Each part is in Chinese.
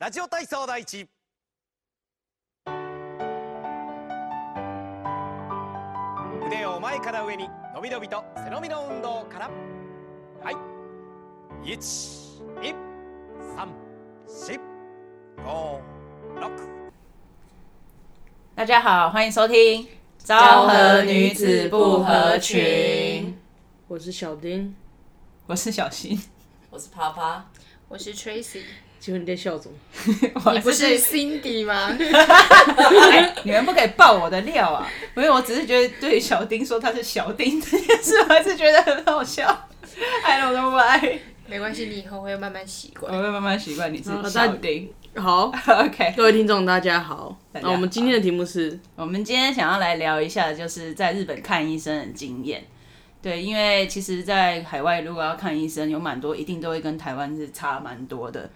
ラジオ体操第一。腕を前から上に伸び伸びと背伸びの運動から。はい。一、二、三、四、五、六。大家好，欢迎收听《昭和女子不合群》，我是小丁，我是小新，我是啪啪，我是 Tracy， 请问你在笑什么？你不是 Cindy 吗？哎你们不可以爆我的料啊！因为我只是觉得对小丁说他是小丁这件事，我还是觉得很好笑。I don't know why，没关系，你以后会慢慢习惯我惯。会慢慢习惯你是好小丁。好，OK，各位听众大家好。那我们今天的题目是，我们今天想要来聊一下，就是在日本看医生的经验。对，因为其实，在海外如果要看医生，有蛮多一定都会跟台湾是差蛮多的。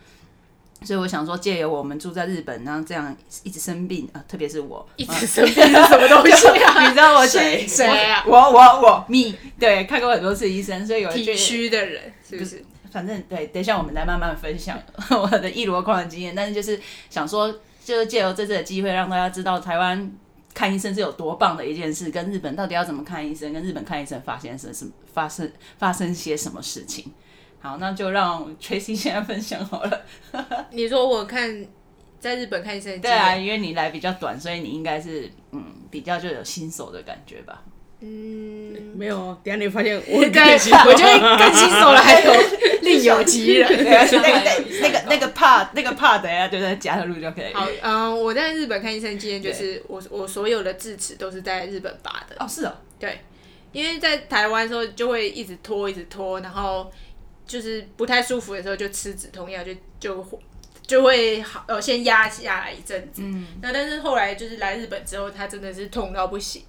所以我想说，借由我们住在日本，然后这样一直生病啊、特别是我，一直生病是什么东西啊？你知道我谁谁啊？我我我 me 对看过很多次医生，所以有一体句虚的人是不是？反正对，等一下我们来慢慢分享 我的一箩筐的经验。但是就是想说，就是借由这次的机会，让大家知道台湾看医生是有多棒的一件事，跟日本到底要怎么看医生，跟日本看医生发现是什么发生发生些什么事情。好，那就让 Tracy 现在分享好了。你说我看在日本看医生对啊，因为你来比较短，所以你应该是嗯比较就有新手的感觉吧。嗯，没有，等下你会发现我对，更 新我觉得更新手了，还有另有其人。对 啊，那个那那个那个 part 那个 part 等下就在加入就可以。好，嗯，我在日本看医生经验就是，我我所有的智齿都是在日本拔的。哦，是哦，对，因为在台湾的时候就会一直拖，一直拖，然后就是不太舒服的时候就吃止痛药，就就就会好，呃，先压下来一阵子。嗯，那但是后来就是来日本之后，他真的是痛到不行。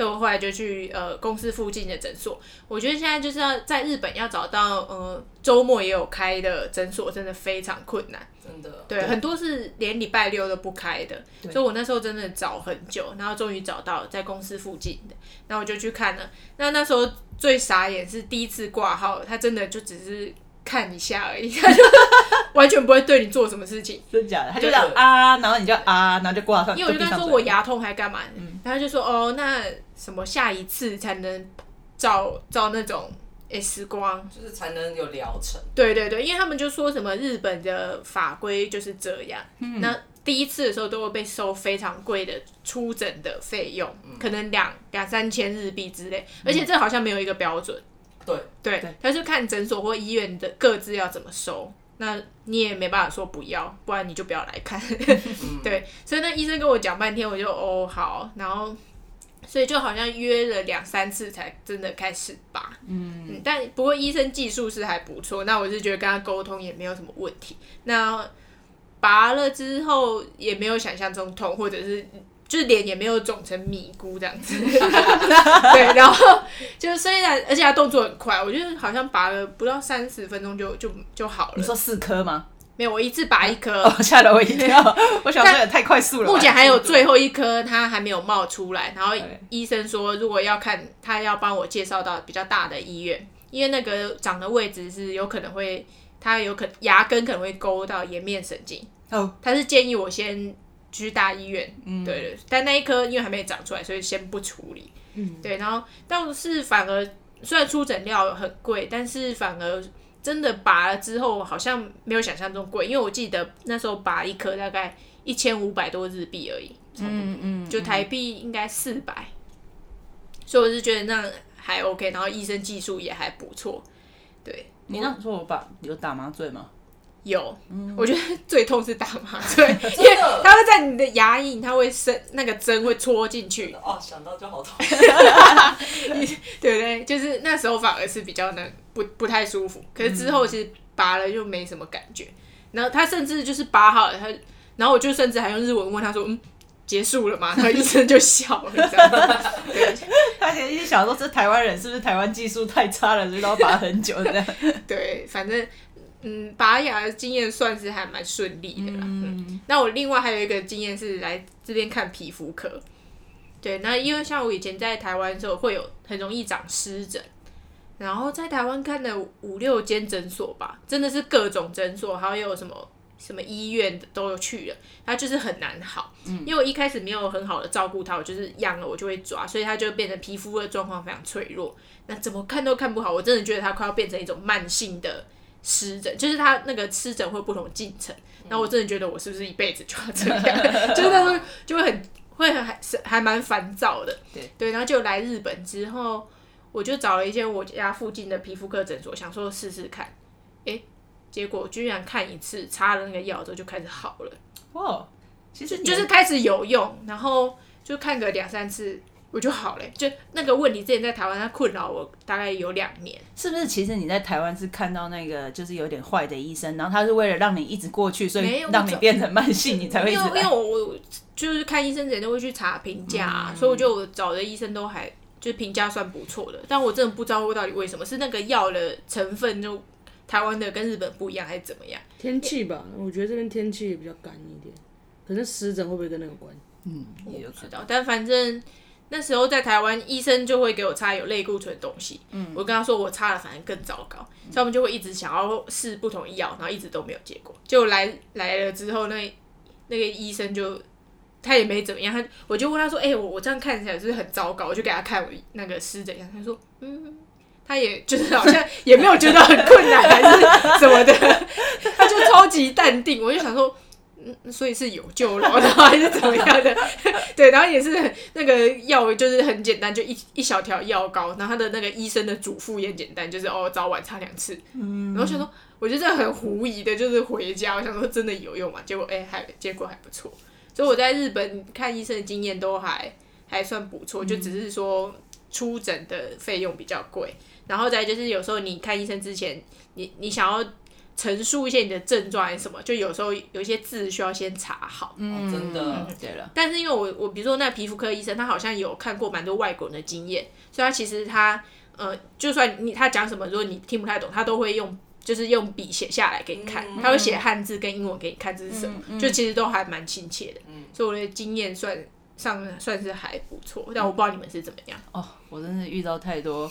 所以我后来就去呃公司附近的诊所。我觉得现在就是要在日本要找到呃周末也有开的诊所，真的非常困难。真的。对，很多是连礼拜六都不开的，所以我那时候真的找很久，然后终于找到在公司附近的，然后我就去看了。那那时候最傻眼是第一次挂号，他真的就只是看一下而已，他就 完全不会对你做什么事情。真假的？他就这样啊，然后你就啊，然后就挂上。因为我就跟他说我牙痛还干嘛，然后他就说哦，那什么下一次才能照照那种 X 光，就是才能有疗程。对对对，因为他们就说什么日本的法规就是这样，那第一次的时候都会被收非常贵的出诊的费用，可能两两三千日币之类，而且这好像没有一个标准，对，对，他就看诊所或医院的各自要怎么收。那你也没办法说不要，不然你就不要来看。对，所以那医生跟我讲半天，我就哦好，然后所以就好像约了两三次才真的开始拔。嗯但不过医生技术是还不错，那我是觉得跟他沟通也没有什么问题。那拔了之后也没有想象中痛，或者是就是脸也没有肿成米糊这样子。对，然后就虽然而且他动作很快，我觉得好像拔了不到三十分钟就就就好了。你说四颗吗？没有，我一次拔一颗。哦，吓了我一跳！我想说也太快速了。目前还有最后一颗，它还没有冒出来。然后对医生说，如果要看，他要帮我介绍到比较大的医院，因为那个长的位置是有可能会，它有可牙根可能会勾到颜面神经。哦，他是建议我先去大医院，嗯对对。但那一颗因为还没长出来，所以先不处理。嗯，对。然后倒是反而虽然出诊料很贵，但是反而真的拔了之后，好像没有想象中贵，因为我记得那时候拔一颗大概一千五百多日币而已，嗯嗯，就台币应该四百，所以我是觉得那还 OK，然后医生技术也还不错，对。你那时候我把有打麻醉吗？有，我觉得最痛是打麻醉，因为它会在你的牙龈，它会伸那个针会戳进去，哦，想到就好痛。对不对？就是那时候反而是比较能，不不太舒服。可是之后其实拔了就没什么感觉。然后他甚至就是拔好了，他然后我就甚至还用日文问他说：“嗯，结束了吗？”然后医生就笑了，他其实想说，这台湾人是不是台湾技术太差了，所以都要拔很久这样。对，反正嗯，拔牙的经验算是还蛮顺利的啦。嗯，那我另外还有一个经验是来这边看皮肤科。对，那因为像我以前在台湾的时候，会有很容易长湿疹，然后在台湾看了五六间诊所吧，真的是各种诊所，还有什么什么医院都有去了，它就是很难好。因为我一开始没有很好的照顾它，我就是痒了我就会抓，所以它就变成皮肤的状况非常脆弱。那怎么看都看不好，我真的觉得它快要变成一种慢性的湿疹，就是它那个湿疹会有不同进程。然后我真的觉得我是不是一辈子就要这样？就是那时候就会很会很还是还蛮烦躁的。对对，然后就来日本之后，我就找了一间我家附近的皮肤科诊所，想说试试看。诶，结果居然看一次擦了那个药之后就开始好了，哇，其实就是开始有用，然后就看个两三次。我就好了，就那个问题之前在台湾，它困扰我大概有两年。是不是其实你在台湾是看到那个就是有点坏的医生，然后他是为了让你一直过去，所以没有让你变成慢性，你才会。因为因为我我就是看医生之前都会去查评价、啊，所以我觉得我找的医生都还就是评价算不错的，但我真的不知道到底为什么是那个药的成分就台湾的跟日本不一样，还是怎么样？天气吧，我觉得这边天气也比较干一点，可是湿疹会不会跟那个有关？嗯，我也有可能。不知道，但反正那时候在台湾，医生就会给我擦有类固醇的东西。嗯，我跟他说我擦了，反正更糟糕，所以他们就会一直想要试不同的药，然后一直都没有结果。就来来了之后，那那个医生就他也没怎么样，他我就问他说：“哎、我我这样看起来是不是很糟糕？”我就给他看我那个湿疹样，他说：“嗯。”他也就是好像也没有觉得很困难还是什么的，他就超级淡定。我就想说，嗯，所以是有救了，然后还是怎么样的？对，然后也是那个药就是很简单，就一一小条药膏，然后他的那个医生的嘱咐也很简单，就是哦早晚擦两次。嗯，然后想说，我觉得这很狐疑的，就是回家，我想说真的有用吗？结果哎、还结果还不错，所以我在日本看医生的经验都还还算不错，就只是说出诊的费用比较贵，然后再就是有时候你看医生之前，你你想要。陈述一些你的症状还是什么，就有时候有一些字需要先查好，嗯。真的。嗯。对了，但是因为我我比如说那皮肤科医生，他好像有看过蛮多外国人的经验，所以他其实他呃，就算你他讲什么，如果你听不太懂，他都会用就是用笔写下来给你看，他会写汉字跟英文给你看这是什么，就其实都还蛮亲切的，所以我的经验算上算是还不错，但我不知道你们是怎么样。哦，我真是遇到太多，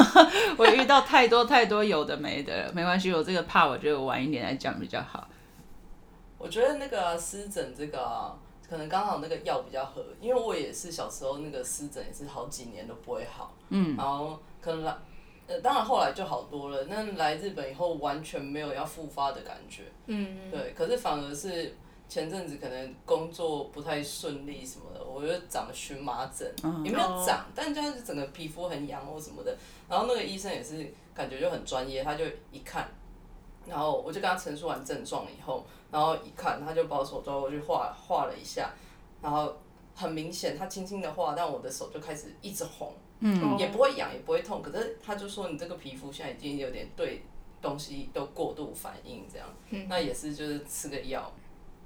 我遇到太多太多有的没的了。没关系，我这个怕，我觉得我晚一点来讲比较好。我觉得那个啊湿疹这个啊，可能刚好那个药比较合，因为我也是小时候那个湿疹也是好几年都不会好，嗯，然后可能来，呃，当然后来就好多了。那来日本以后完全没有要复发的感觉，嗯，对，可是反而是前阵子可能工作不太顺利什么的，我就长了荨麻疹，也没有长，但就是整个皮肤很痒或什么的。然后那个医生也是感觉就很专业，他就一看，然后我就跟他陈述完症状以后，然后一看他就把我手抓过去画画了一下，然后很明显他轻轻的画，但我的手就开始一直红，嗯。也不会痒也不会痛，可是他就说你这个皮肤现在已经有点对东西都过度反应这样，那也是就是吃个药，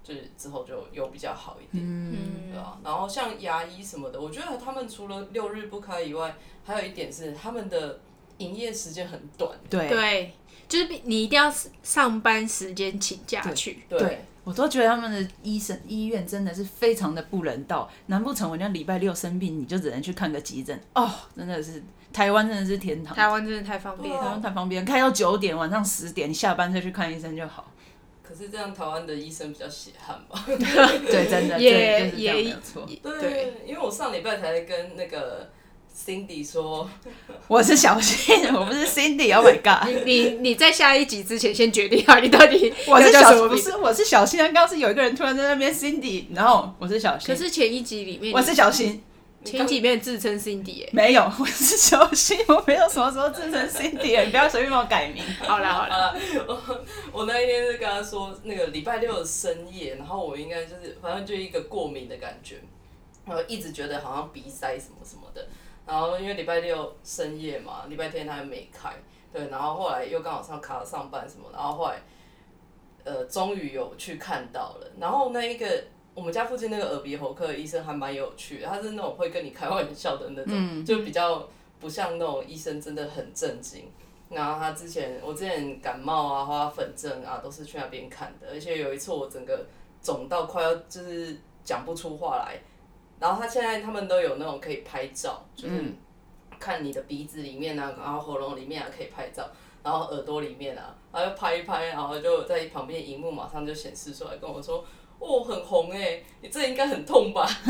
就是之后就有比较好一点，嗯对啊，然后像牙医什么的，我觉得他们除了六日不开以外，还有一点是他们的营业时间很短，对对，就是你一定要上班时间请假去。对，我都觉得他们的医生医院真的是非常的不人道。难不成我那礼拜六生病，你就只能去看个急诊？哦，真的是台湾真的是天堂，台湾真的太方便。台湾太方便，开到九点，晚上十点，你下班再去看医生就好。可是这样台湾的医生比较血汗吧？对，真的，也对就是这样也没有错。对，因为我上礼拜才跟那个 Cindy 说，我是小新，我不是 Cindy，Oh my god。你你你在下一集之前先决定好你到底我是。小不是我是小新，刚刚是有一个人突然在那边 Cindy，然后我是小新，可是前一集里面，我是小新，前一集里面自称 Cindy 耶。没有，我是小新，我没有什么时候自称 Cindy，你不要随便帮我改名。好了好啦，啊，我我那一天是跟他说，那个礼拜六的深夜，然后我应该就是反正就一个过敏的感觉，然后一直觉得好像鼻塞什么什么的，然后因为礼拜六深夜嘛，礼拜天他又没开，对，然后后来又刚好上卡上班什么，然后后来呃终于有去看到了，然后那一个。我们家附近那个耳鼻喉科的医生还蛮有趣的，他是那种会跟你开玩笑的那种，就比较不像那种医生真的很正经。然后他之前，我之前感冒啊、花粉症啊，都是去那边看的。而且有一次我整个肿到快要就是讲不出话来。然后他现在他们都有那种可以拍照，就是看你的鼻子里面啊，然后喉咙里面啊可以拍照。然后耳朵里面啊，然后就拍一拍，然后就在旁边荧幕马上就显示出来跟我说。哦，很红哎，你这应该很痛吧？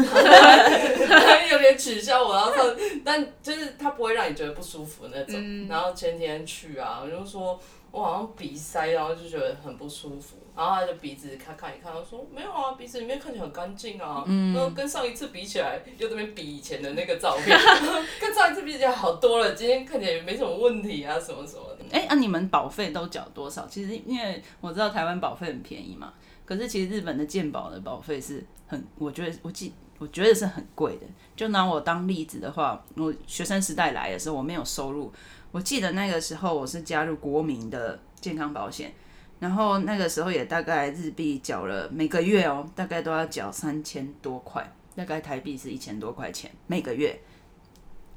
有点取笑我，然后他，但就是他不会让你觉得不舒服那种。然后前天去啊，我就说我好像鼻塞，然后就觉得很不舒服。然后他就鼻子看看一看，他说没有啊，鼻子里面看起来很干净啊。嗯。然后跟上一次比起来，又这边比以前的那个照片，跟上一次比起来好多了。今天看起来也没什么问题啊，什么什么的。哎，那你们保费都缴多少？其实因为我知道台湾保费很便宜嘛。可是其实日本的健保的保费是很，我觉得我记我觉得是很贵的。就拿我当例子的话，我学生时代来的时候我没有收入，我记得那个时候我是加入国民的健康保险，然后那个时候也大概日币缴了每个月哦，大概都要缴三千多块，大概台币是一千多块钱每个月。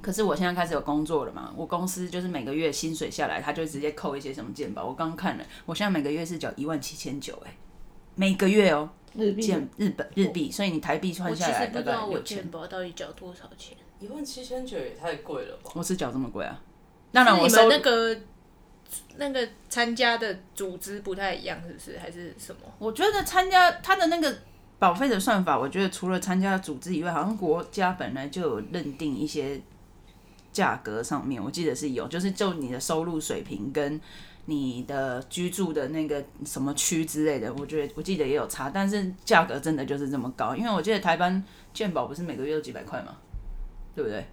可是我现在开始有工作了嘛，我公司就是每个月薪水下来，他就直接扣一些什么健保。我刚看了，我现在每个月是缴一万七千九，哎。每个月哦，日币，日本日币，所以你台币算下来大概我健保到底缴多少钱？一万七千九也太贵了吧？我是缴这么贵啊？当然，我们那个那个参加的组织不太一样，是不是？还是什么？我觉得参加他的那个保费的算法，我觉得除了参加组织以外，好像国家本来就有认定一些价格上面，我记得是有，就是就你的收入水平跟。你的居住的那个什么区之类的，我觉得我记得也有差，但是价格真的就是这么高，因为我记得台湾健保不是每个月都几百块嘛，对不对？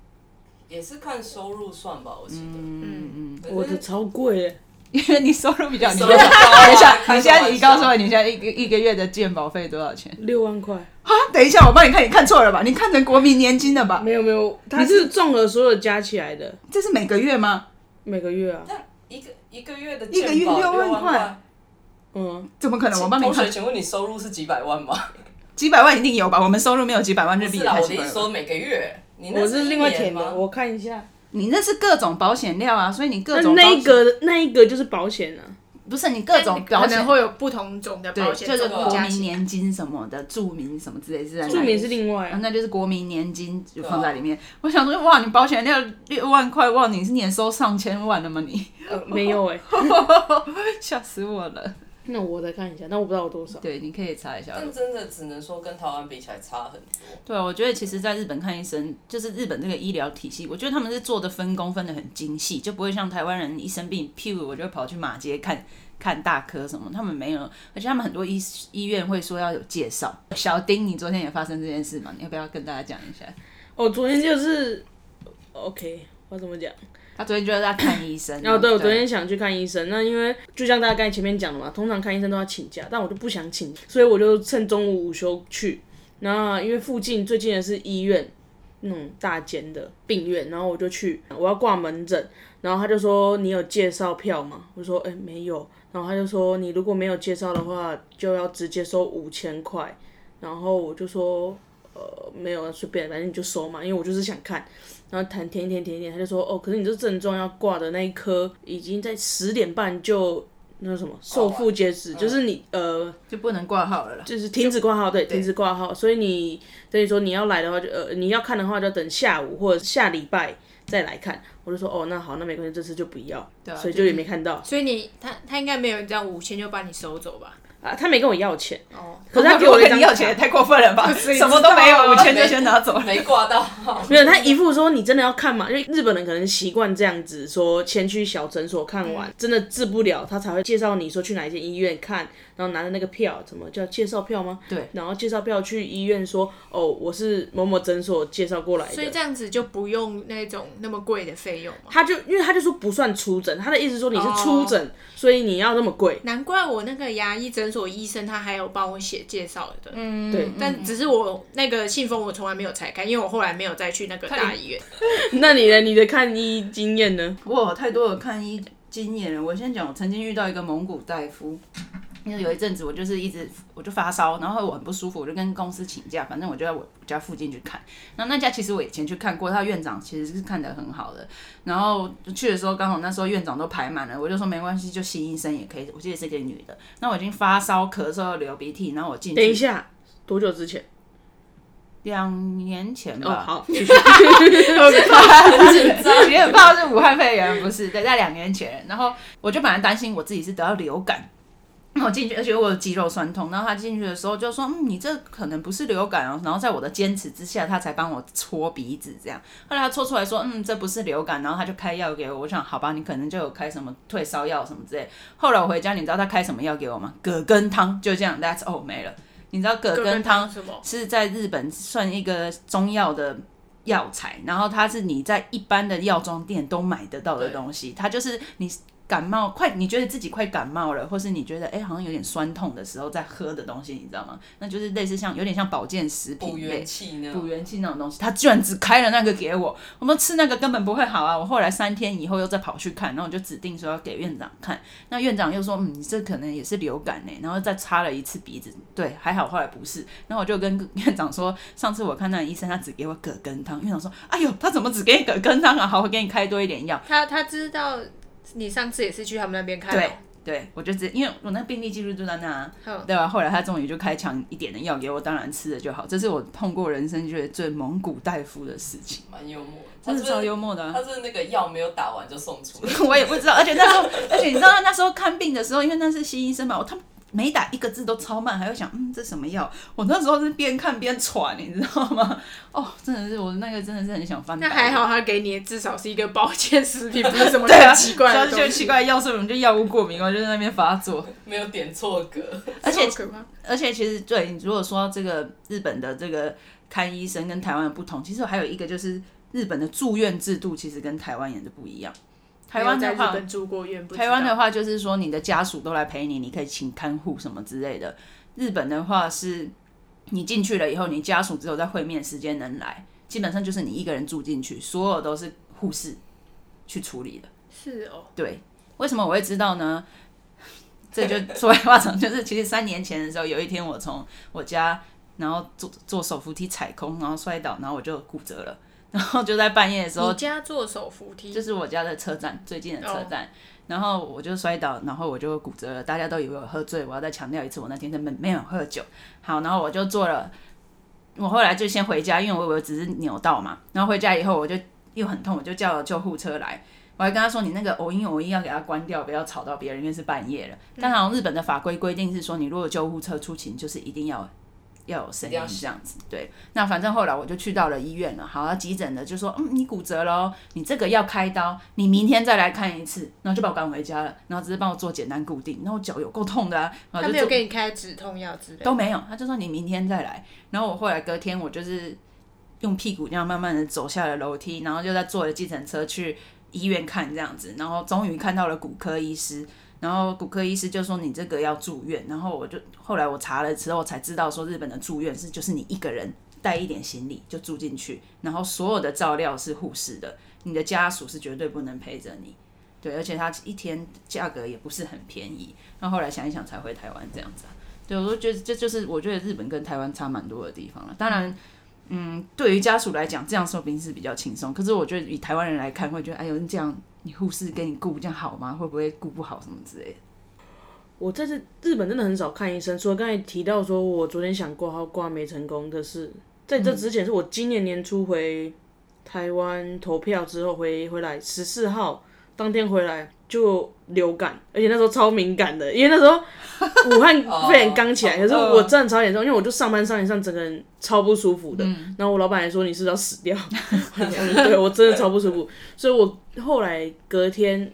也是看收入算吧，我记得。嗯嗯我的超贵，因为你收入比较高。等一下，你现在你告诉我，你现在一个一个月的健保费多少钱？六万块。啊，等一下，我帮你看，你看错了吧？你看成国民年金了吧？没有没有，它是综合所有加起来的。这是每个月吗？每个月啊。那一个一个月的一个月六万块，嗯，怎么可能？我帮你看。请问你收入是几百万吗？几百万一定有吧？我们收入没有几百万日币。我的意思说每个月，我是另外填的，我看一下。你那是各种保险料啊，所以你各种那一个那一个就是保险啊。不是你各种保险会有不同种的保险，就是国民年金什么的，著名什么之类是在。著名是另外，那就是国民年金就放在里面。我想说，哇，你保险料六万块，哇，你是年收上千万的吗？你没有哎，吓死我了。那我再看一下，那我不知道有多少。对，你可以查一下。但真的只能说跟台湾比起来差很多。对啊，我觉得其实在日本看医生，就是日本这个医疗体系，我觉得他们是做的分工分的很精细，就不会像台湾人一生病，譬如我就跑去马街看。看大科什么，他们没有，而且他们很多医医院会说要有介绍。小丁，你昨天也发生这件事嘛？你要不要跟大家讲一下？我昨天就是，OK，我怎么讲？他昨天就是在看医生。哦，对，我昨天想去看医生。那因为就像大家刚才前面讲的嘛，通常看医生都要请假，但我就不想请，所以我就趁中午午休去。那因为附近最近的是医院，那种大间的病院，然后我就去，我要挂门诊。然后他就说：“你有介绍票吗？”我说：“哎，没有。”然后他就说：“你如果没有介绍的话，就要直接收五千块。”然后我就说：“呃，没有，随便，反正你就收嘛，因为我就是想看。”然后谈填一填填一填，他就说：“哦，可是你这症状要挂的那一科已经在十点半就那什么受付截止，就是你呃就不能挂号了，就是停止挂号，对，停止挂号。所以你等于说你要来的话，就呃你要看的话，就等下午或者下礼拜。”再来看，我就说哦，那好，那没关系，这次就不要，所以就也没看到。所以你他他应该没有这样五千就把你收走吧？啊，他没跟我要钱哦，可是他 给我一张要钱也太过分了吧？什么都没有，五千就先拿走，没挂到。没有，他一副说你真的要看嘛？因为日本人可能习惯这样子，说先去小诊所看完，真的治不了，他才会介绍你说去哪一间医院看，然后拿着那个票，怎么叫介绍票吗？对，然后介绍票去医院说哦，我是某某诊所介绍过来的，所以这样子就不用那种那么贵的费用嘛？他就因为他就说不算出诊，他的意思说你是出诊，所以你要那么贵。难怪我那个牙医诊所医生他还。有帮我写介绍的，嗯，对，但只是我那个信封我从来没有拆开，因为我后来没有再去那个大医院。那你的你的看医经验呢？哇，太多的看医经验了。我先讲，我曾经遇到一个蒙古大夫。因为有一阵子我就是一直我就发烧，然后我很不舒服，我就跟公司请假，反正我就在我家附近去看。那那家其实我以前去看过，他院长其实是看得很好的。然后去的时候刚好那时候院长都排满了，我就说没关系，就新医生也可以。我记得是个女的。那我已经发烧、咳嗽、流鼻涕，然后我进去。等一下，多久之前？两年前哦，吧，好，继续。很紧张，也很怕是武汉肺炎，不是？对，在两年前，然后我就本来担心我自己是得到流感。然后进去，而且我有肌肉酸痛。然后他进去的时候就说：“嗯，你这可能不是流感哦。”然后在我的坚持之下，他才帮我搓鼻子这样。后来他搓出来说：“嗯，这不是流感。”然后他就开药给我。我想，好吧，你可能就有开什么退烧药什么之类。后来我回家，你知道他开什么药给我吗？葛根汤，就这样，That's all 没了。你知道葛根汤？是在日本算一个中药的药材，然后它是你在一般的药妆店都买得到的东西，它就是你。感冒快，你觉得自己快感冒了，或是你觉得哎、好像有点酸痛的时候在喝的东西，你知道吗？那就是类似像有点像保健食品补元气呢？补元气那种东西，他居然只开了那个给我，我们吃那个根本不会好啊！我后来三天以后又再跑去看，然后我就指定说要给院长看，那院长又说，嗯，你这可能也是流感呢，然后再擦了一次鼻子，对，还好后来不是，然后我就跟院长说，上次我看那个医生，他只给我葛根汤，院长说，哎呦，他怎么只给你葛根汤啊？好，我给你开多一点药，他他知道你上次也是去他们那边看、对哦，对，我就直因为我那病历记录就在那、对吧、后来他终于就开强一点的药给我，当然吃了就好，这是我碰过人生觉得最蒙古大夫的事情，蛮幽默，真的他是超幽默的、啊。他是那个药没有打完就送出来，我也不知道，而且那时候，而且你知道那时候看病的时候，因为那是新医生嘛，我他每打一个字都超慢，还会想，嗯，这什么药？我那时候是边看边喘，你知道吗？哦，真的是我那个真的是很想翻白眼。那还好，他给你至少是一个保健食品，不是什么 对啊，很奇怪的东西。就奇怪的药是我们就药物过敏，我就在那边发作。没有点错格。而且。而且其实对，如果说这个日本的这个看医生跟台湾的不同，其实还有一个就是日本的住院制度其实跟台湾也是不一样。台湾的话，台湾的话就是说，你的家属都来陪你，你可以请看护什么之类的。日本的话是，你进去了以后，你家属只有在会面时间能来，基本上就是你一个人住进去，所有都是护士去处理的。是哦，对，为什么我会知道呢？这就说来话长，就是其实三年前的时候，有一天我从我家，然后坐坐手扶梯踩空，然后摔倒，然后我就骨折了，然后就在半夜的时候你家坐手扶梯，就是我家的车站最近的车站然后我就摔倒，然后我就骨折了。大家都以为我喝醉，我要再强调一次，我那天根本没有喝酒。好，然后我就做了，我后来就先回家，因为我以为只是扭到嘛。然后回家以后，我就又很痛，我就叫了救护车来。我还跟他说：“你那个偶音偶音要给他关掉，不要吵到别人，因为是半夜了。”但好像日本的法规规定是说，你如果救护车出勤，就是一定要要有声音这样子。对，那反正后来我就去到了医院了。好，要急诊的就说：“嗯，你骨折了哦，你这个要开刀，你明天再来看一次。”然后就把我赶回家了，然后只是帮我做简单固定。然后我脚有够痛的啊，然后他没有给你开止痛药之类的。都没有，他就说你明天再来。然后我后来隔天我就是用屁股这样慢慢的走下了楼梯，然后就在坐了计程车去医院看这样子，然后终于看到了骨科医师。然后骨科医师就说你这个要住院，然后我就后来我查了之后才知道说日本的住院是就是你一个人带一点行李就住进去，然后所有的照料是护士的，你的家属是绝对不能陪着你。对，而且他一天价格也不是很便宜。那后来想一想才回台湾这样子啊。对，我都觉得这就是我觉得日本跟台湾差蛮多的地方了。当然，嗯，对于家属来讲，这样收兵是比较轻松。可是我觉得以台湾人来看，会觉得哎呦，你这样你护士给你顾这样好吗？会不会顾不好什么之类的？我在这日本真的很少看医生，除了刚才提到说我昨天想挂号挂没成功的是，在这之前是我今年年初回台湾投票之后回回来十四号当天回来就流感，而且那时候超敏感的，因为那时候 武汉肺炎刚起来，可是我真的超严重，因为我就上班上一上整个人超不舒服的，然后我老板还说你是不是要死掉，对我真的超不舒服，所以我后来隔天。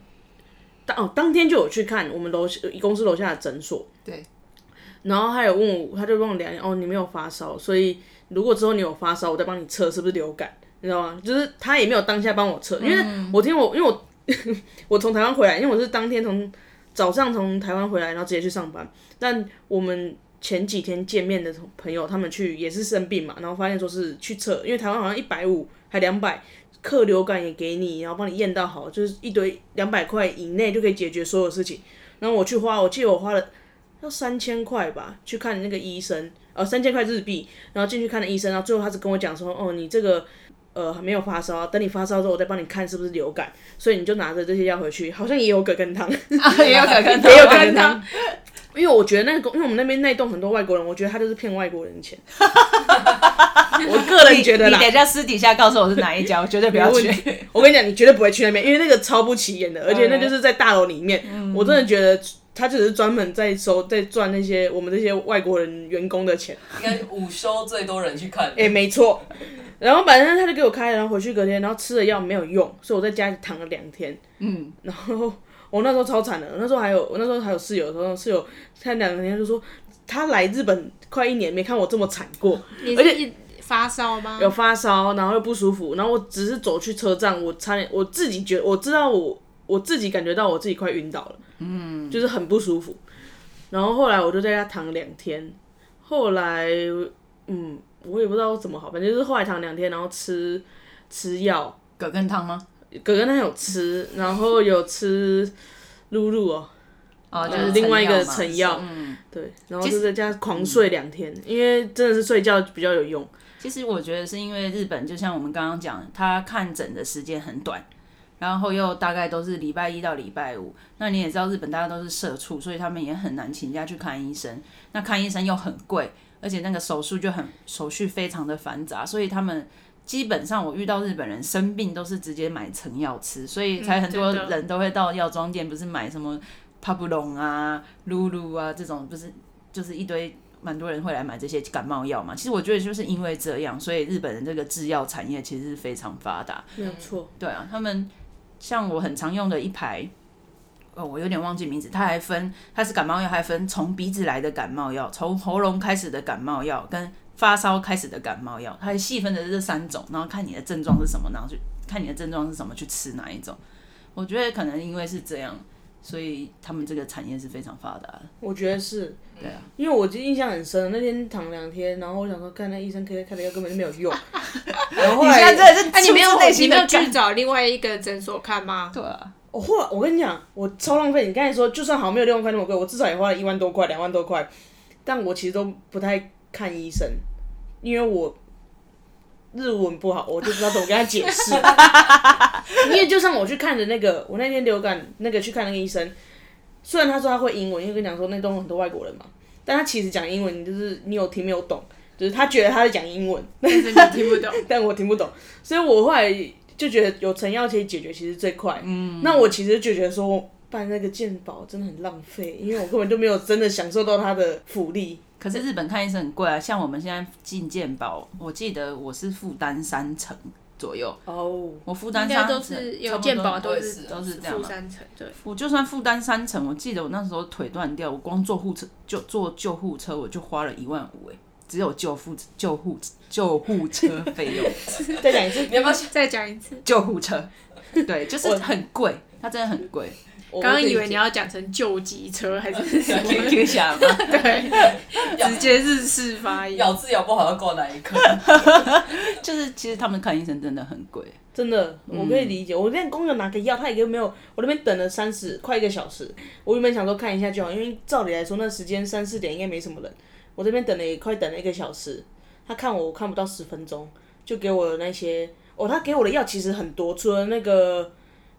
当哦，当天就有去看我们楼公司楼下的诊所，对，然后他有问我，他就问我量哦，你没有发烧，所以如果之后你有发烧，我再帮你测是不是流感，你知道吗？就是他也没有当下帮我测，因为我听我因为我 我从台湾回来，因为我是当天从早上从台湾回来，然后直接去上班，但我们前几天见面的朋友，他们去也是生病嘛，然后发现说是去测，因为台湾好像一百五还两百。克流感也给你，然后帮你验到好，就是一堆两百块以内就可以解决所有事情。然后我去花，我记得我花了要三千块吧，去看那个医生，呃，三千块日币，然后进去看了医生，然后最后他只跟我讲说，哦，你这个呃没有发烧，等你发烧之后我再帮你看是不是流感，所以你就拿着这些药回去，好像也有葛根汤，也有葛根汤，也有葛根汤。因为我觉得那个，因为我们那边那栋很多外国人，我觉得他就是骗外国人钱。我个人觉得啦你等一，下私底下告诉我是哪一家，我绝对不要去。我跟你讲，你绝对不会去那边，因为那个超不起眼的，而且那就是在大楼里面。我真的觉得他只是专门在收、在赚那些我们这些外国人员工的钱。应该午休最多人去看。哎、没错。然后反正他就给我开了，然后回去隔天，然后吃了药没有用，所以我在家里躺了两天。嗯，然后我那时候超惨的，那时候还有我那时候还有室友，然后室友他两天就说他来日本快一年没看我这么惨过，而且一发烧吗？有发烧，然后又不舒服，然后我只是走去车站，我差点我自己觉我知道我我自己感觉到我自己快晕倒了，嗯，就是很不舒服。然后后来我就在家躺两天，后来嗯，我也不知道怎么好，反正就是后来躺两天，然后吃吃药，葛根汤吗？葛根汤有吃，然后有吃露露哦，哦，就就是是另外一个成成药，嗯，对，然后就在家狂睡两天，因为真的是睡觉比较有用。其实我觉得是因为日本，就像我们刚刚讲，他看诊的时间很短，然后又大概都是礼拜一到礼拜五。那你也知道，日本大家都是社畜，所以他们也很难请假去看医生。那看医生又很贵，而且那个手术就很手续非常的繁杂，所以他们基本上我遇到日本人生病都是直接买成药吃，所以才很多人都会到药妆店，不是买什么帕布隆啊、露露啊这种，不是就是一堆。蛮多人会来买这些感冒药嘛，其实我觉得就是因为这样，所以日本人这个制药产业其实是非常发达。没有错，对啊，他们像我很常用的一排，哦，我有点忘记名字，它还分，它是感冒药，还分从鼻子来的感冒药，从喉咙开始的感冒药，跟发烧开始的感冒药，它细分的这三种，然后看你的症状是什么，然后去看你的症状是什么去吃哪一种。我觉得可能因为是这样，所以他们这个产业是非常发达的。我觉得是。对啊，因为我就印象很深，那天躺两天，然后我想说，看那医生开开的药根本就没有用，然后后来你现在真的是哎、你没有出自内你没有去找另外一个诊所看吗？对啊，我后来我跟你讲，我超浪费。你刚才说，就算好没有六万块那么贵，我至少也花了一万多块、两万多块，但我其实都不太看医生，因为我日文不好，我就不知道怎么跟他解释。因为就像我去看的那个，我那天流感那个去看那个医生，虽然他说他会英文，因为跟你讲说那栋很多外国人嘛，但他其实讲英文，你就是你有听没有懂，就是他觉得他在讲英文，但是你听不懂。但我听不懂，所以我后来就觉得有成药可以解决，其实最快。嗯，那我其实就觉得说办那个健保真的很浪费，因为我根本就没有真的享受到它的福利。可是日本看医生很贵啊，像我们现在进健保，我记得我是负担三成左右，哦，我负担应该都三成是有健保都是都是这样三成，对，我就算负担三成，我记得我那时候腿断掉，我光坐护车就坐救护车我就花了一万五哎，只有救护救护救护车费用，再讲一次，你要不要再讲一次。救护车，对，就是很贵，它真的很贵。我刚刚以为你要讲成救急车还是 什么？QQ 下嘛，对，直接日式发音。咬字咬不好要挂哪一科？就是其实他们看医生真的很贵，真的，我可以理解。我那公有拿个药，他也没有，我那边等了三十快一个小时。我原本想说看一下就好，因为照理来说那时间三四点应该没什么人。我这边等了也快等了一个小时，他看我我看不到十分钟，就给我那些哦，他给我的药其实很多，除了那个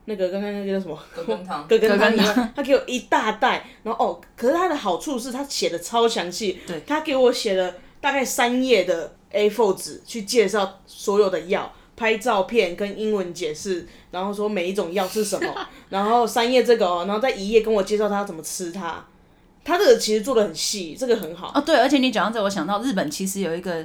那个刚刚那个叫什么葛根汤，葛根汤以葛外，他给我一大袋，然后哦，可是他的好处是他写的超详细，对他给我写了大概三页的 A4 纸去介绍所有的药。拍照片跟英文解释，然后说每一种药是什么，然后三页这个哦，然后再一页跟我介绍他怎么吃它。他这个其实做的很细，这个很好。哦，对，而且你讲到这，我想到日本其实有一个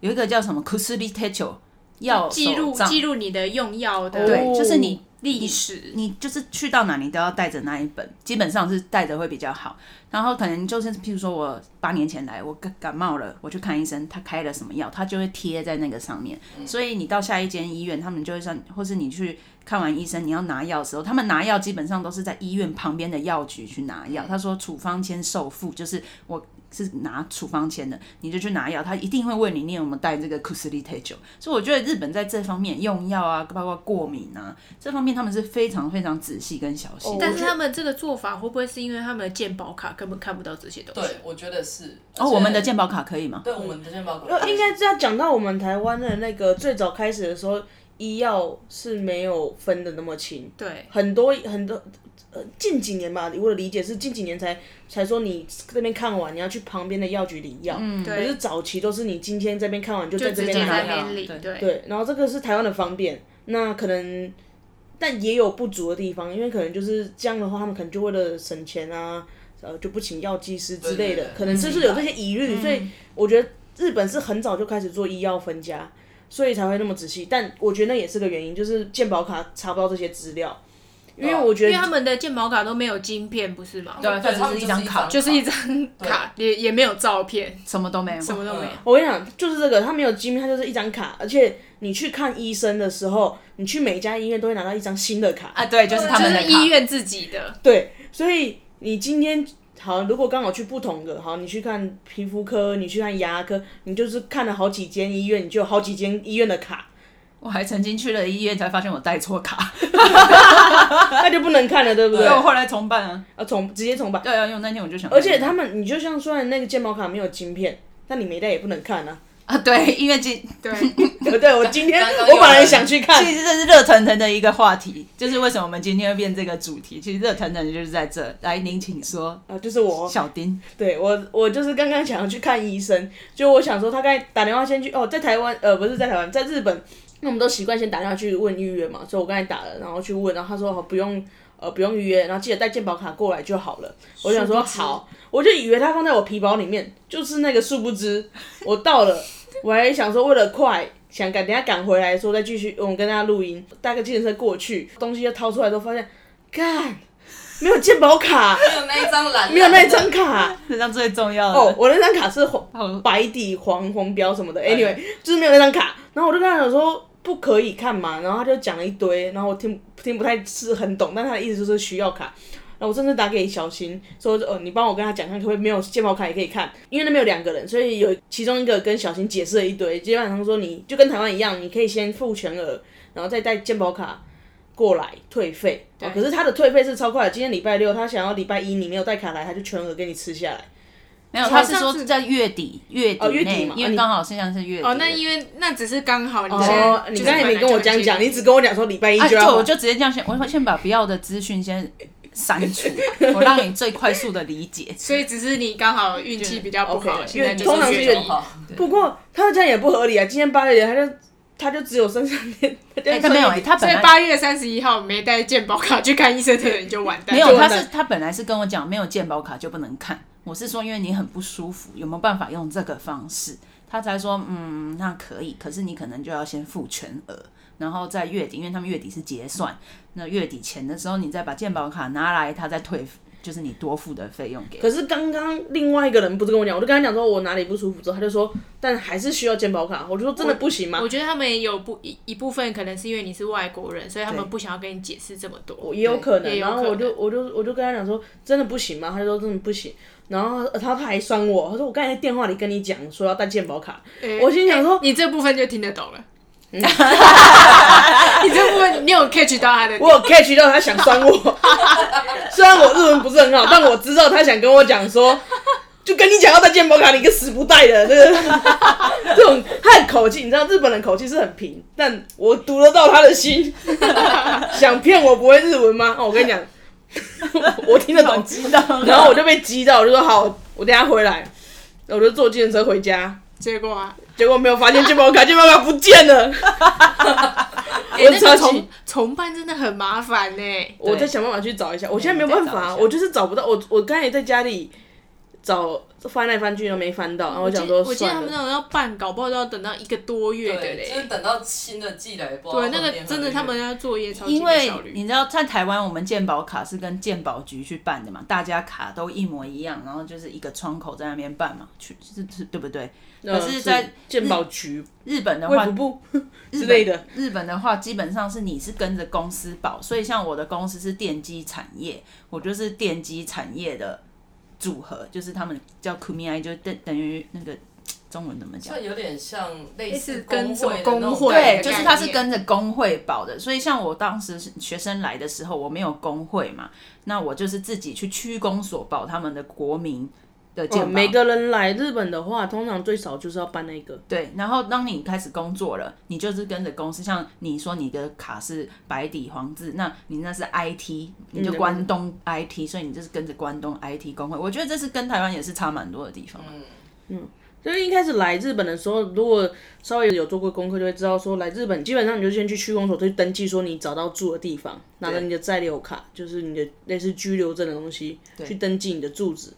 有一个叫什么 kusuri techo 药记录记录你的用药的对，哦就是你历史。你就是去到哪你都要带着那一本，基本上是带着会比较好。然后可能就是譬如说我八年前来，我感感冒了，我去看医生，他开了什么药，他就会贴在那个上面。所以你到下一间医院，他们就会上，或是你去看完医生，你要拿药的时候，他们拿药基本上都是在医院旁边的药局去拿药。他说处方签受付，就是我是拿处方签的，你就去拿药，他一定会问你你有没有带这个 k u s r i t a j o 所以我觉得日本在这方面用药啊，包括过敏啊这方面，他们是非常非常仔细跟小心。但是他们这个做法会不会是因为他们的健保卡根本看不到这些东西？对，我觉得是。哦，我们的健保卡可以吗？对，我们的健保卡呃，应该这样讲到我们台湾的那个最早开始的时候，医药是没有分的那么清，对，很多很多呃近几年吧，我的理解是近几年才才说你这边看完，你要去旁边的药局领药，嗯，可是，早期都是你今天这边看完就在这边拿药，在那边领，对。对，然后这个是台湾的方便，那可能但也有不足的地方，因为可能就是这样的话，他们可能就为了省钱啊，呃，就不请药剂师之类的，可能就是有这些疑虑，所以我觉得日本是很早就开始做医药分家，所以才会那么仔细。但我觉得那也是个原因，就是健保卡查不到这些资料，因为我觉得因为他们的健保卡都没有晶片，不是吗？对，它只是一张卡，就是一张卡，也也没有照片，什么都没有。什么都没有。我跟你讲，就是这个，它没有机密，它就是一张卡，而且你去看医生的时候，你去每家医院都会拿到一张新的卡，啊，对，就是他就们的卡医院自己的，对，所以你今天好，如果刚好去不同的，好，你去看皮肤科，你去看牙科，你就是看了好几间医院，你就有好几间医院的卡，我还曾经去了医院才发现我带错卡，那就不能看了，对不对？那我后来重办啊。啊，重直接重办。对啊，因为那天我就想，而且他们，你就像虽然那个健保卡没有晶片，但你没带也不能看啊。啊，对，因为今 对，对 对，我今天我本来想去看，其实这是热腾腾的一个话题，就是为什么我们今天会变这个主题。其实热腾腾的就是在这。来，您请说，啊，就是我，小丁。对我，我就是刚刚想要去看医生，就我想说他刚才打电话先去哦，在台湾，呃，不是在台湾，在日本，那我们都习惯先打电话去问预约嘛，所以我刚才打了，然后去问，然后他说哦不用，呃，不用预约，然后记得带健保卡过来就好了。我想说好，我就以为他放在我皮包里面，就是那个，殊不知 我到了，我还想说为了快。想赶等一下赶回来的时候再继续，我们跟大家录音，搭个计程车过去，东西要掏出来都发现，干没有健保卡，没有那一张蓝，没有那一张卡，这张最重要的。哦，我那张卡是黄白底黄红标什么的，anyway 就是没有那张卡。然后我就跟他讲说不可以看嘛，然后他就讲了一堆，然后我听听不太是很懂，但他的意思就是需要卡。然后我甚至打给小新说，哦，你帮我跟他讲看，可不可以没有健保卡也可以看，因为那边有两个人，所以有其中一个跟小新解释了一堆，基本上说你就跟台湾一样，你可以先付全额，然后再带健保卡过来退费。哦，可是他的退费是超快的，今天礼拜六，他想要礼拜一你没有带卡来，他就全额给你吃下来。没有，他是说在月底月底哦月底内嘛，因为刚好现在是月底。哦，那因为那只是刚好，你现在哦，你刚才没跟我讲讲，你只跟我讲说礼拜一啊，就就要。我就直接这样先，我先把不要的资讯先删除，我让你最快速的理解。所以只是你刚好运气比较不好因为通常是月底月底。不过他这样也不合理啊，今天八月底他就他就只有剩三天，他 这哎，他没有，他本来八月三十一号没带健保卡去看医生的人就完蛋。没有，他是他本来是跟我讲没有健保卡就不能看。我是说，因为你很不舒服，有没有办法用这个方式？他才说，嗯，那可以，可是你可能就要先付全额，然后在月底，因为他们月底是结算，那月底前的时候，你再把健保卡拿来，他再退，就是你多付的费用给。可是刚刚另外一个人不是跟我讲，我就跟他讲说我哪里不舒服之后，他就说，但还是需要健保卡。我就说真的不行吗我？觉得他们也有不一一部分可能是因为你是外国人，所以他们不想要跟你解释这么多。也有可能。然后我就我就我就跟他讲说，真的不行吗？他就说真的不行。然后呃他他还酸我，他说我刚才在电话里跟你讲说要带健保卡，欸我心想说欸你这部分就听得懂了。你这部分你有 catch 到他的？我有 catch 到他想酸我，虽然我日文不是很好，但我知道他想跟我讲说，就跟你讲要带健保卡，你个死不带的，这个 这种他的口气，你知道日本人口气是很平，但我读得到他的心，想骗我不会日文吗？哦，我跟你讲，我听得懂，然后我就被激到，我就说好，我等一下回来，我就坐计程车回家，结果啊，结果没有发现健保卡，健保卡不见了，欸、我那超气个重重办真的很麻烦呢、我再想办法去找一下。我现在没有办法，我就是找不到。我我刚才也在家里找翻来翻去都没翻到，然后我想说我记得他。们那种要办，搞不好都要等到一个多月的对，就是。等到新的寄来，不知道对，那个真的他们要作业超级因为。你知道，在台湾我们鉴宝卡是跟鉴宝局去办的嘛，大家卡都一模一样，然后就是一个窗口在那边办嘛，去是是对不对？呃可是在鉴宝局、日本的话卫福，部日本之类的，日本的话，基本上是你是跟着公司保，所以像我的公司是电机产业，我就是电机产业的组合，就是他们叫 kumai，就等等于那个中文怎么讲这？有点像类类似似跟什么会的那种工会对，就是他是跟着工会保的，所以像我当时学生来的时候，我没有工会嘛，那我就是自己去区公所保他们的国民的健哦，每个人来日本的话，通常最少就是要办那个。对，然后当你开始工作了，你就是跟着公司，像你说你的卡是白底黄字，那你那是 IT，你就嗯关东 IT，、所以你就是跟着关东 IT 工会。我觉得这是跟台湾也是差蛮多的地方。嗯就是一开始来日本的时候，如果稍微有做过功课，就会知道说来日本基本上你就先去区公所去登记，说你找到住的地方，拿着你的在留卡，就是你的类似居留证的东西，去登记你的住址，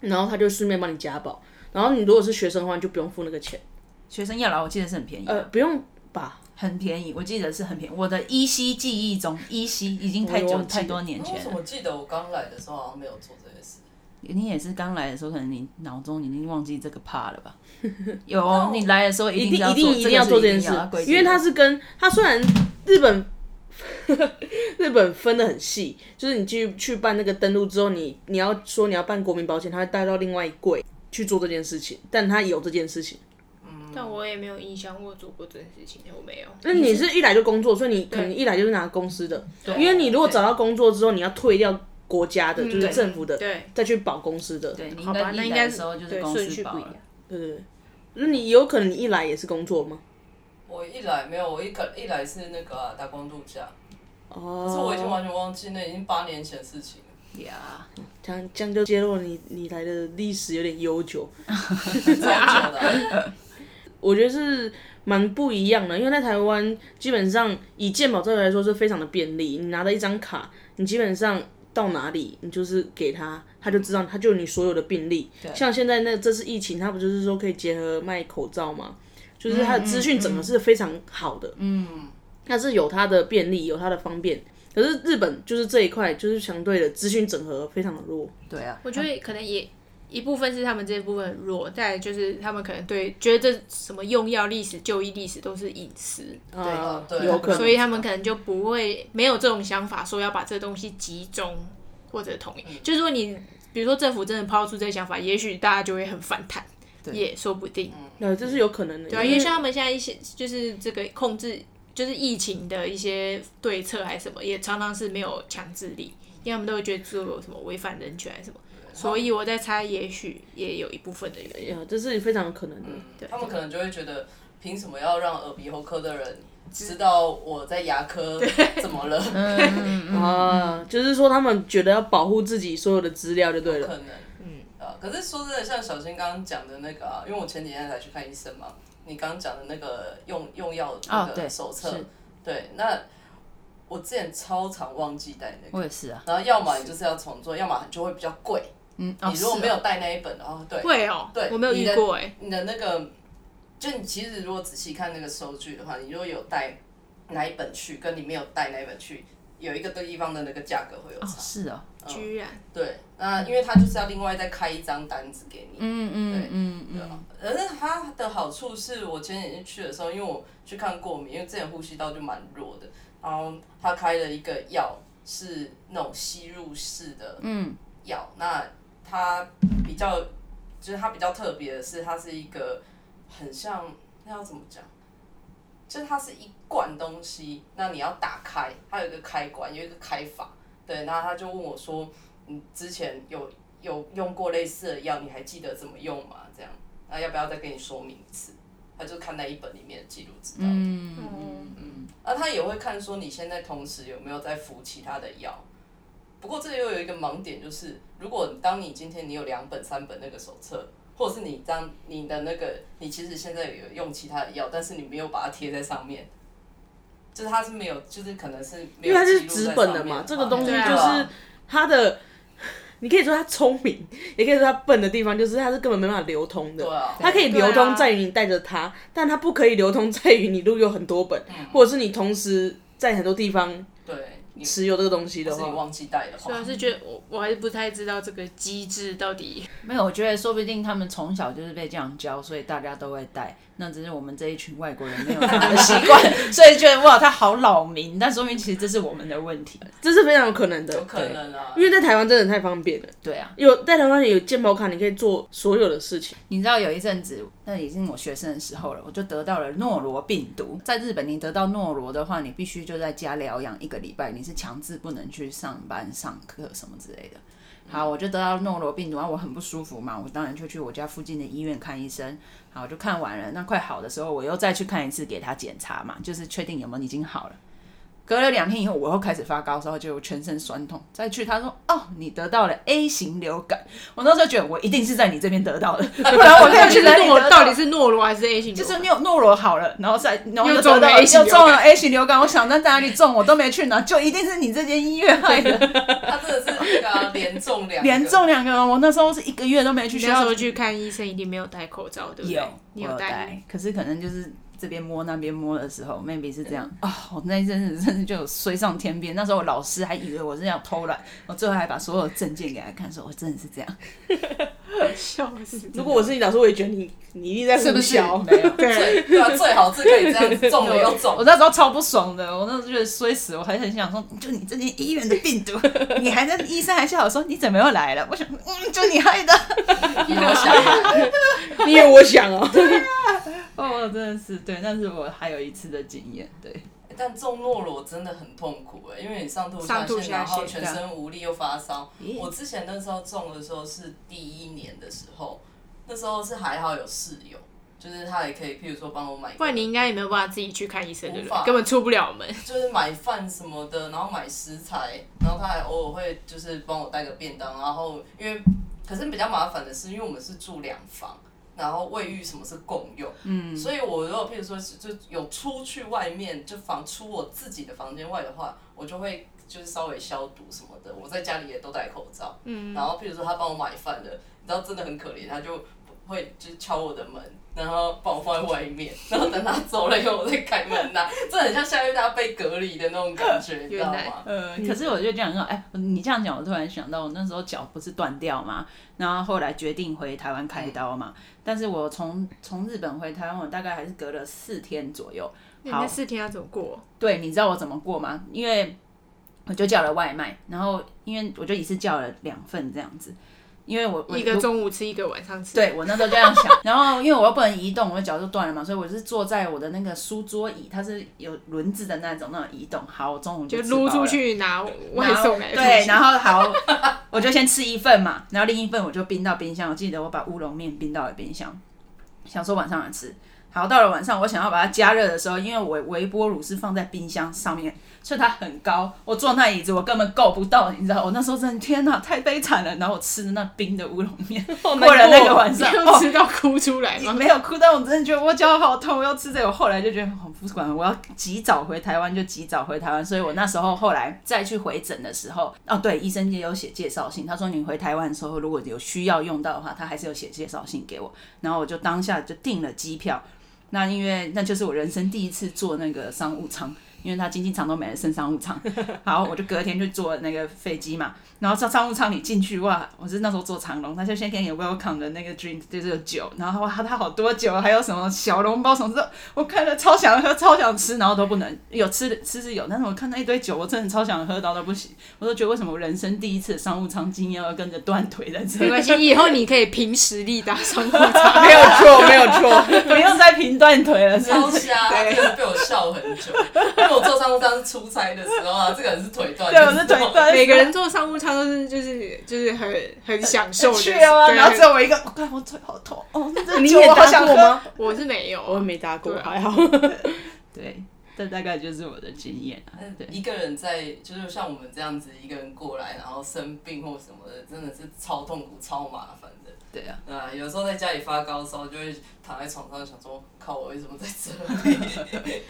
然后他就顺便帮你加保。然后你如果是学生的话，你就不用付那个钱，学生要来，我记得是很便宜的，呃，不用吧？很便宜，我记得是很便宜。我的依稀记忆中，依稀已经太久太多年前了。怎么记得我刚来的时候好像没有做这件事？你也是刚来的时候，可能你脑中已经忘记这个 part 了吧？有哦，你来的时候一定一定一定要做做这件事因为的它是跟它虽然日本 日本分的很细，就是你去去办那个登录之后，你你要说你要办国民保险，他会带到另外一柜去做这件事情，但他有这件事情。但我也没有印象我做过这件事情，我没有。那你是一来就工作，所以你可能一来就是拿公司的，因为你如果找到工作之后，你要退掉国家的，就是政府的，对，再去保公司的。对，好吧，那应该时候就是顺序不一司保了样。。对对对。那你有可能你一来也是工作吗？我一来没有，我一个一来是那个啊、打工度假，哦。可是我已经完全忘记，那已经八年前的事情了。呀，这样这样就揭露你你来的历史有点悠久。我觉得是蛮不一样的，因为在台湾基本上以健保这个来说是非常的便利，你拿了一张卡，你基本上到哪里你就是给他，他就知道他就有你所有的病例。像现在那这次疫情，他不就是说可以结合卖口罩吗？就是它的资讯整个是非常好的，嗯，它是有它的便利，有它的方便。可是日本就是这一块就是相对的资讯整合非常的弱，对啊，我觉得可能也一部分是他们这一部分很弱，再来就是他们可能对觉得这什么用药历史、就医历史都是隐私，啊对有可能。所以他们可能就不会没有这种想法，说要把这东西集中或者统一。就是说你比如说政府真的抛出这个想法，也许大家就会很反弹，也说不定。呃，这是有可能的，对啊，因为像他们现在一些就是这个控制，就是疫情的一些对策还是什么，也常常是没有强制力，因为他们都会觉得做有什么违反人权还是什么。所以我在猜，也许也有一部分的原因。呀，这是非常有可能的。他们可能就会觉得，凭什么要让耳鼻喉科的人知道我在牙科怎么了？啊，就是说他们觉得要保护自己所有的资料就对了。可能，可是说真的，像小新刚刚讲的那个啊，因为我前几天才去看医生嘛，你刚刚讲的那个用用药的那个手册，是对，那我之前超常忘记带那个，我也是啊，然后要么你就是要重做，要么就会比较贵。嗯，哦你如果没有带那一本的话，对，会哦、对我没有遇过哎、你的那个，就你其实如果仔细看那个收据的话，你如果有带哪一本去，跟你没有带哪一本去，有一个地方的那个价格会有差。哦是哦，居然对，那因为他就是要另外再开一张单子给你。嗯嗯嗯对啊嗯，可是他的好处是我前几天去的时候，因为我去看过敏，因为之前呼吸道就蛮弱的，然后他开了一个药是那种吸入式的嗯药，那它比较就是它比较特别的是，它是一个很像那要怎么讲？就是它是一罐东西，那你要打开，它有一个开关，有一个开法。对，然后他就问我说：“你之前有有用过类似的药，你还记得怎么用吗？”这样，那要不要再跟你说明一次？他就看那一本里面的记录知道。嗯嗯嗯，那他也会看说你现在同时有没有在服其他的药。不过这又有一个盲点，就是如果当你今天你有两本、三本那个手册，或者是你当你的那个你其实现在有用其他的药，但是你没有把它贴在上面，就是它是没有，就是可能是因为它是纸本的嘛这个东西就是它的，你可以说他聪明，也可以说他笨的地方，就是他是根本没办法流通的。对啊，它可以流通在于你带着它，但它不可以流通在于你录有很多本，或者是你同时在很多地方对。持有这个东西的话，是你忘记带的话主，要是觉得我我还是不太知道这个机制到底。没有，我觉得说不定他们从小就是被这样教，所以大家都会带。那只是我们这一群外国人没有这样的习惯，所以觉得哇，他好扰民。但说明其实这是我们的问题。这是非常有可能的有，可能啊，因为在台湾真的太方便了。对啊，有在台湾有健保卡，你可以做所有的事情。你知道有一阵子，那已经我学生的时候了，我就得到了诺罗病毒。在日本，你得到诺罗的话，你必须就在家疗养一个礼拜，你是强制不能去上班、上课什么之类的。好，我就得到诺罗病毒，然后我很不舒服嘛，我当然就去我家附近的医院看医生。好，就看完了，那快好的时候，我又再去看一次，给他检查嘛，就是确定有没有已经好了。隔了两天以后，我又开始发高烧，就全身酸痛。再去，他说：“哦，你得到了 A 型流感。”我那时候觉得我一定是在你这边得到的，不然我可以去哪里诺得到到底是诺罗还是 A 型流感？就是你有诺罗好了，然后再然后又中了 A 型流感又中了 A 型流感。我想在哪里中我都没去哪，就一定是你这间医院害的，他真的是那个啊连中两连中两个人。我那时候是一个月都没去学校你那时候去看医生一定没有戴口罩，对不对？有，你有戴，可是可能就是这边摸那边摸的时候，maybe 是这样啊、我那一阵子真的就有飞上天边。那时候我老师还以为我是要偷懒，我最后还把所有证件给他看，说我真的是这样，笑死！如果我是你老师，我也觉得你你一定在是不是？没有。对，最对啊，最好是可以这样子中了又中我。那时候超不爽的，我那时候觉得衰死，我还很想说，就你这间医院的病毒，你还在医生还笑我说你怎么又来了？我想，嗯，就你害的。你有想，你以为我想哦、哦，真的是对，但是我还有一次的经验，对，但中诺罗真的很痛苦哎，因为你上吐下泻，下然后全身无力又发烧。我之前那时候中的时候是第一年的时候，那时候是还好有室友，就是他也可以，譬如说帮我买，不然你应该也没有办法自己去看医生，对不对？根本出不了门。就是买饭什么的，然后买食材，然后他还偶尔会就是帮我带个便当，然后因为可是比较麻烦的是，因为我们是住两房。然后卫浴什么是共用，嗯，所以我如果譬如说是就有出去外面就房出我自己的房间外的话，我就会就是稍微消毒什么的。我在家里也都戴口罩，嗯，然后譬如说他帮我买饭的，你知道真的很可怜，他就会就是敲我的门，然后把我放在外面，然后等他走了以后我再开门呐、这很像下面大家被隔离的那种感觉，你知道吗？呃，可是我就这样说，哎，你这样讲，我突然想到，我那时候脚不是断掉嘛，然后后来决定回台湾开刀嘛，但是我从从日本回台湾，我大概还是隔了四天左右。那四天要怎么过？对，你知道我怎么过吗？因为我就叫了外卖，然后因为我就一次叫了两份这样子，因为我我一个中午吃，一个晚上吃。对我那时候这样想，然后因为我又不能移动，我的脚就断了嘛，所以我是坐在我的那个书桌椅，它是有轮子的那种那种移动。好，我中午就撸出去拿外送。对，然后好，我就先吃一份嘛，然后另一份我就冰到冰箱。我记得我把乌龙面冰到了冰箱，想说晚上来吃。好，到了晚上，我想要把它加热的时候，因为我微波炉是放在冰箱上面，所以它很高。我坐那椅子，我根本够不到，你知道？我那时候真的天哪，太悲惨了。然后我吃的那冰的乌龙面，过了那个晚上，吃到哭出来吗？没有哭，但我真的觉得我脚好痛，我要吃这个。我后来就觉得很不管，我要及早回台湾就及早回台湾。所以我那时候后来再去回诊的时候，哦对，医生也有写介绍信，他说你回台湾的时候如果有需要用到的话，他还是有写介绍信给我。然后我就当下就订了机票。那因为那就是我人生第一次坐那个商务舱，因为他经济舱都没了，剩商务舱。好，我就隔天就坐那个飞机嘛，然后上商务舱里进去哇，我是那时候坐长龙，他就先给你 welcome 的那个 drink 就是有酒，然后哇他好多酒，还有什么小笼包什么的，我看了超想喝，超想吃，然后都不能有吃的吃是有，但是我看到一堆酒，我真的超想喝到都不行，我都觉得为什么我人生第一次商务舱经验要跟着断腿在这里，没关系，以后你可以凭实力打商务舱。没有错，没有错。不用再评断腿了，是不是？超瞎，真的被我笑很久。因为我坐商务舱是出差的时候啊，这个人是腿断，对，我是腿断，每个人坐商务舱都是就是就是很很享受的，去啊，对然后只有我一个，我看我腿好痛哦，那这你也酒我好想喝？搭过吗？我是没有啊，我也没搭过，对啊还好。对，这大概就是我的经验啊。对，一个人在，就是像我们这样子一个人过来，然后生病或什么的，真的是超痛苦、超麻烦的。对啊，啊，有时候在家里发高烧，就会躺在床上想说，靠，我为什么在这里？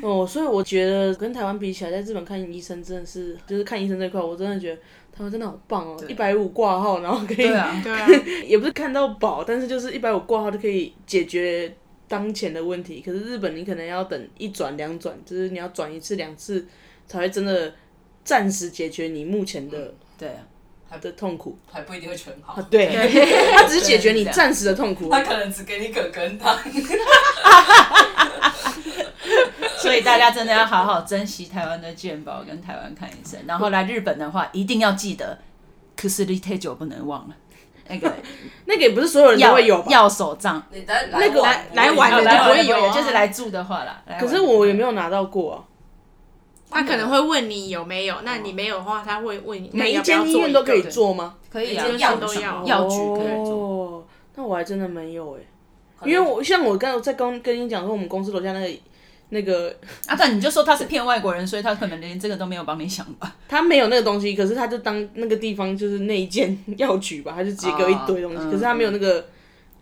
哦，所以我觉得跟台湾比起来，在日本看医生真的是，就是看医生这块，我真的觉得他们真的好棒哦，一百五挂号，然后可以，对啊，对啊，也不是看到宝，但是就是一百五挂号就可以解决当前的问题。可是日本你可能要等一转两转，就是你要转一次两次才会真的暂时解决你目前的对啊，的痛苦。还不一定会全好啊，，对，他只是解决你暂时的痛苦。他可能只给你葛根汤。所以大家真的要好好珍惜台湾的健保跟台湾看医生，然后来日本的话，一定要记得 r i t e 酒不能忘了，那个 那个也不是所有人都要会有吧？要手账。那个来来玩的来就不会有啊就是来住的话啦。可是我也没有拿到过啊。他可能会问你有没有，那你没有的话，他会问你每一间医院都可以做做吗？可以啊，药都要药局可以做。哦，那我还真的没有哎、因为我像我刚才在刚跟你讲说，我们公司楼下那个那个啊，但你就说他是骗外国人，所以他可能连这个都没有帮你想吧？他没有那个东西，可是他就当那个地方就是那一间药局吧，他就直接给我一堆东西，哦嗯可是他没有那个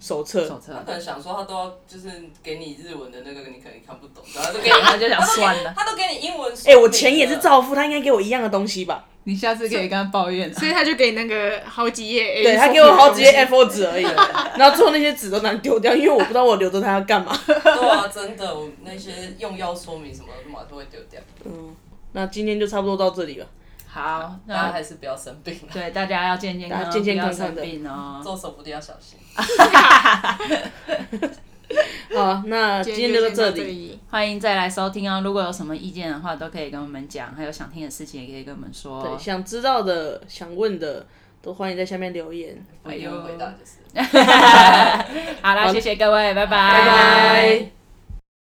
手册。手册他，可能想说他都要就是给你日文的那个，你可能看不懂，然后 就给你，他就想算了。他都给你英文。哎、我钱也是。照付，他应该给我一样的东西吧？你下次可以跟他抱怨啊。所以他就给那个好几页对他给我好几页的东 A4 纸而已，然后最后那些纸都难丢掉，因为我不知道我留着它要干嘛。对啊，真的，我那些用药说明什么的，马上会丢掉。嗯，那今天就差不多到这里了。好，大家那还是不要生病了，对大家要健健康健健康康的生病哦。做手不定要小心。好，那今天就到这这里。。欢迎再来收听哦。如果有什么意见的话，都可以跟我们讲，还有想听的事情也可以跟我们说对，哦。想知道的、想问的，都欢迎在下面留言。不一定会回答就是。好啦，谢谢各位，拜拜，拜拜。